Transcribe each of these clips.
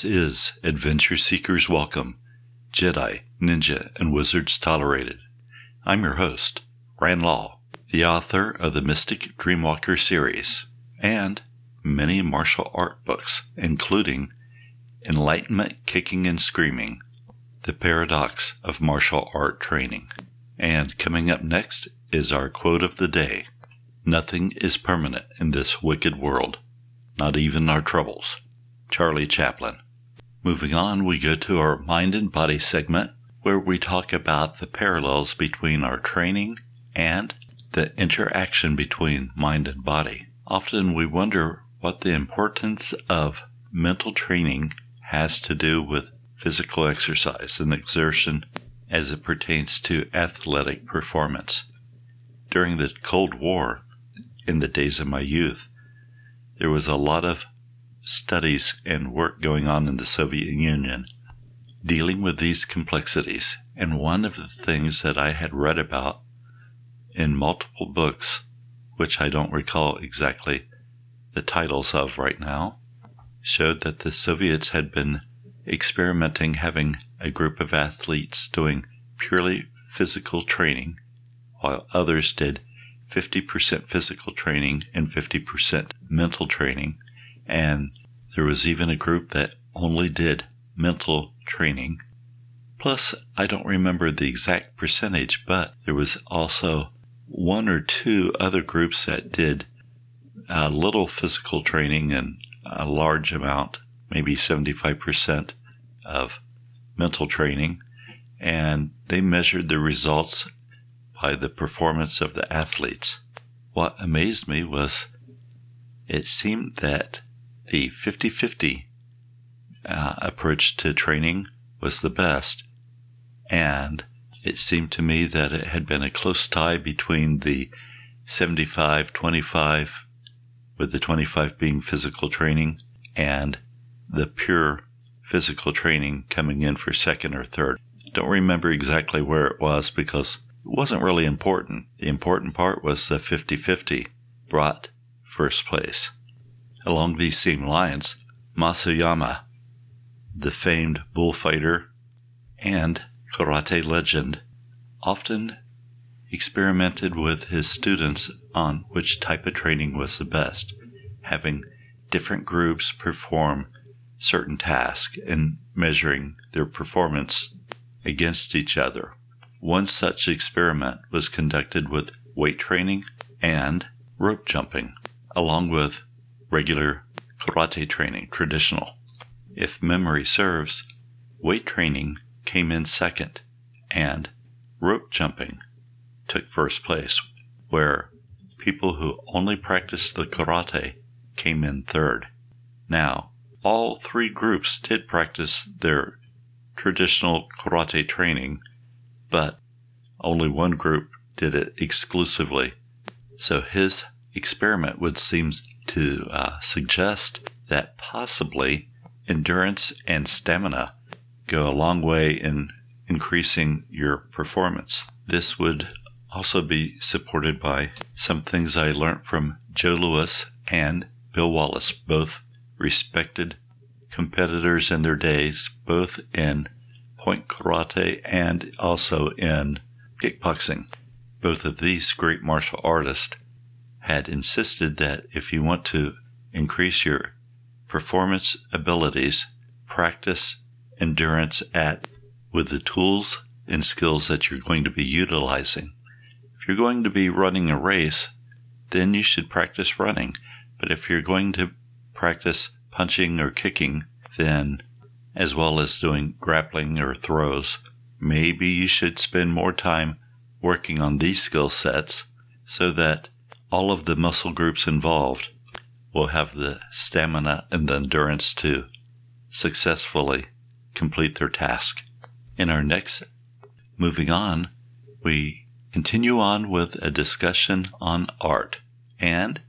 This is Adventure Seekers Welcome Jedi, Ninja, and Wizards Tolerated. I'm your host, Rand Law, the author of the Mystic Dreamwalker series and many martial art books, including Enlightenment Kicking and Screaming, The Paradox of Martial Art Training. And coming up next is our quote of the day Nothing is permanent in this wicked world, not even our troubles. Charlie Chaplin. Moving on, we go to our mind and body segment where we talk about the parallels between our training and the interaction between mind and body. Often we wonder what the importance of mental training has to do with physical exercise and exertion as it pertains to athletic performance. During the Cold War, in the days of my youth, there was a lot of studies and work going on in the Soviet Union dealing with these complexities. And one of the things that I had read about in multiple books, which I don't recall exactly the titles of right now, showed that the Soviets had been experimenting having a group of athletes doing purely physical training, while others did 50% physical training and 50% mental training. And there was even a group that only did mental training. Plus, I don't remember the exact percentage, but there was also one or two other groups that did a little physical training and a large amount, maybe 75% of mental training. And they measured the results by the performance of the athletes. What amazed me was it seemed that the 50 50 uh, approach to training was the best. And it seemed to me that it had been a close tie between the 75 25, with the 25 being physical training, and the pure physical training coming in for second or third. Don't remember exactly where it was because it wasn't really important. The important part was the 50 50 brought first place. Along these same lines, Mas Oyama, the famed bullfighter and karate legend, often experimented with his students on which type of training was the best, having different groups perform certain tasks and measuring their performance against each other. One such experiment was conducted with weight training and rope jumping, along with regular karate training, traditional. If memory serves, weight training came in second, and rope jumping took first place, where people who only practiced the karate came in third. Now, all three groups did practice their traditional karate training, but only one group did it exclusively. So his experiment would seem to uh, suggest that possibly endurance and stamina go a long way in increasing your performance. This would also be supported by some things I learned from Joe Lewis and Bill Wallace, both respected competitors in their days, both in point karate and also in kickboxing. Both of these great martial artists had insisted that if you want to increase your performance abilities, practice endurance at with the tools and skills that you're going to be utilizing. If you're going to be running a race, then you should practice running. But if you're going to practice punching or kicking, then as well as doing grappling or throws, maybe you should spend more time working on these skill sets so that all of the muscle groups involved will have the stamina and the endurance to successfully complete their task. In our next moving on, we continue on with a discussion on art. And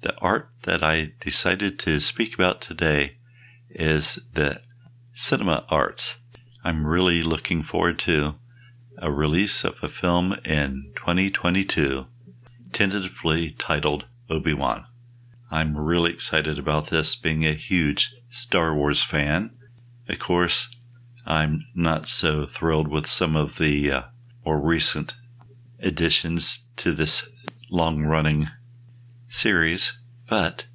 the art that I decided to speak about today is the cinema arts. I'm really looking forward to a release of a film in 2022 tentatively titled Obi-Wan. I'm really excited about this being a huge Star Wars fan Of course, I'm not so thrilled with some of the uh, more recent additions to this long running series, but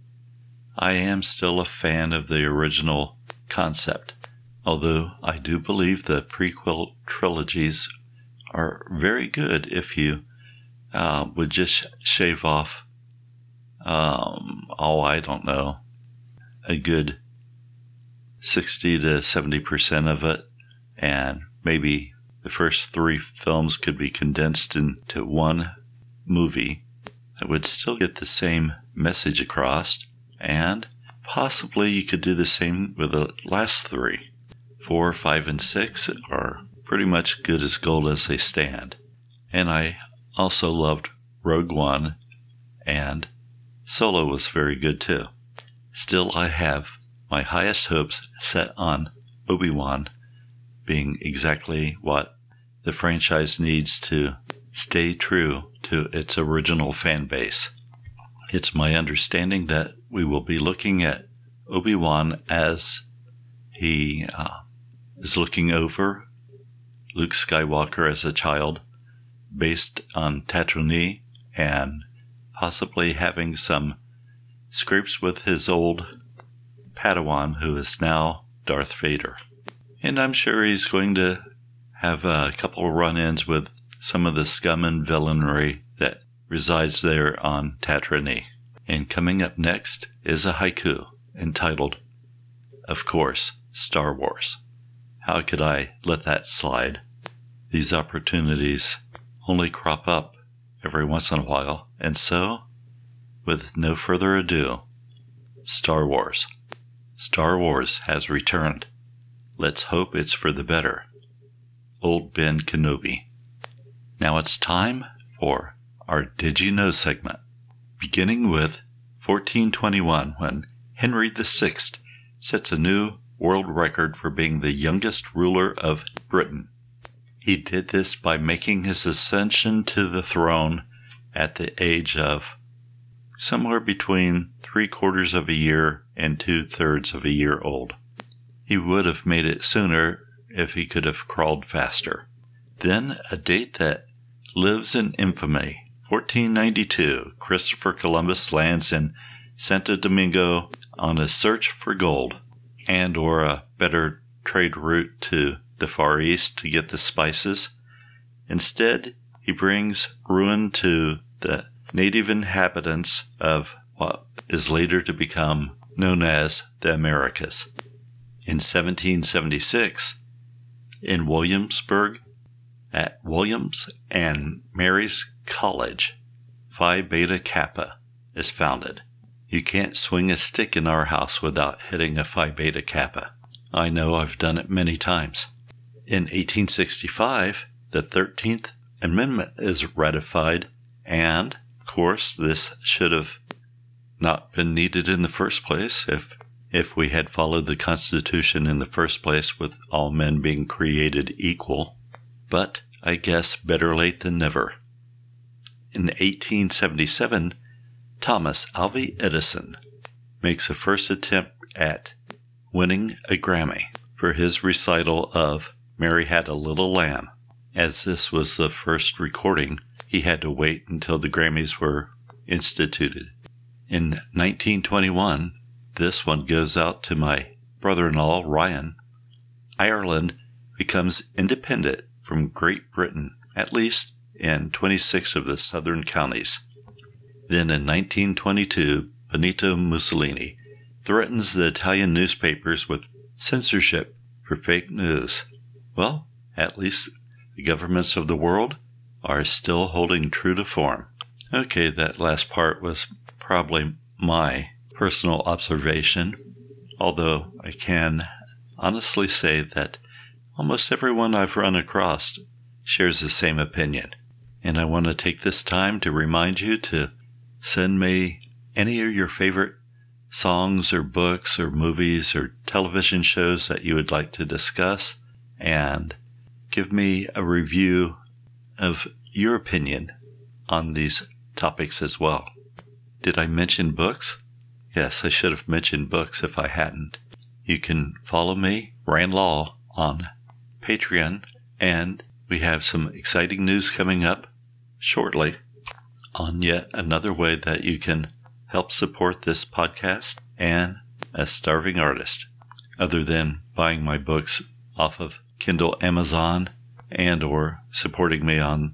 I am still a fan of the original concept. Although I do believe the prequel trilogies are very good if you uh, would just shave off, um, oh, I don't know, a good 60 to 70% of it, and maybe the first three films could be condensed into one movie that would still get the same message across, and possibly you could do the same with the last three. Four, five, and six are pretty much good as gold as they stand. And I also loved Rogue One, and Solo was very good too. Still, I have my highest hopes set on Obi Wan being exactly what the franchise needs to stay true to its original fan base. It's my understanding that we will be looking at Obi Wan as he uh, is looking over Luke Skywalker as a child, based on Tatooine, and possibly having some scrapes with his old Padawan, who is now Darth Vader. And I'm sure he's going to have a couple run ins with some of the scum and villainy that resides there on Tatooine. And coming up next is a haiku entitled, of course, Star Wars. How could I let that slide? These opportunities only crop up every once in a while, and so, with no further ado, Star Wars. Star Wars has returned. Let's hope it's for the better. Old Ben Kenobi. Now it's time for our Did You Know segment, beginning with 1421 when Henry VI sets a new world record for being the youngest ruler of Britain. He did this by making his ascension to the throne at the age of somewhere between three quarters of a year and two thirds of a year old. He would have made it sooner if he could have crawled faster. Then a date that lives in infamy. 1492, Christopher Columbus lands in Santo Domingo on a search for gold and or a better trade route to the Far East to get the spices. Instead, he brings ruin to the native inhabitants of what is later to become known as the Americas. In 1776, in Williamsburg, at Williams and Mary's College, Phi Beta Kappa is founded. You can't swing a stick in our house without hitting a Phi Beta Kappa. I know I've done it many times. In 1865, the 13th Amendment is ratified, and, of course, this should have not been needed in the first place if if we had followed the Constitution in the first place with all men being created equal. But I guess better late than never. In 1877, Thomas Alva Edison makes a first attempt at winning a Grammy for his recital of Mary Had a Little Lamb. As this was the first recording, he had to wait until the Grammys were instituted. In 1921, this one goes out to my brother in law, Ryan. Ireland becomes independent from Great Britain, at least in 26 of the southern counties. Then in 1922, Benito Mussolini threatens the Italian newspapers with censorship for fake news. Well, at least the governments of the world are still holding true to form. Okay, that last part was probably my personal observation, although I can honestly say that almost everyone I've run across shares the same opinion. And I want to take this time to remind you to send me any of your favorite songs or books or movies or television shows that you would like to discuss and give me a review of your opinion on these topics as well. Did I mention books? Yes, I should have mentioned books if I hadn't. You can follow me, Rand Law on Patreon, and we have some exciting news coming up shortly on yet another way that you can help support this podcast and a starving artist, other than buying my books off of Kindle Amazon and or supporting me on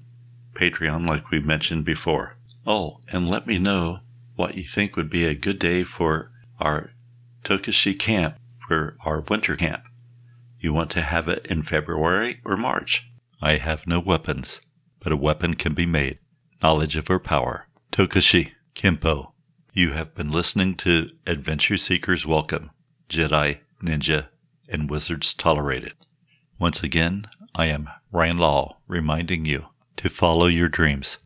Patreon like we mentioned before. Oh, and let me know what you think would be a good day for our Tokushi camp for our winter camp. You want to have it in February or March? I have no weapons, but a weapon can be made. Knowledge of her power. Tokushi, Kempo. You have been listening to Adventure Seekers Welcome, Jedi, Ninja, and Wizards Tolerated. Once again, I am Ryan Law reminding you to follow your dreams.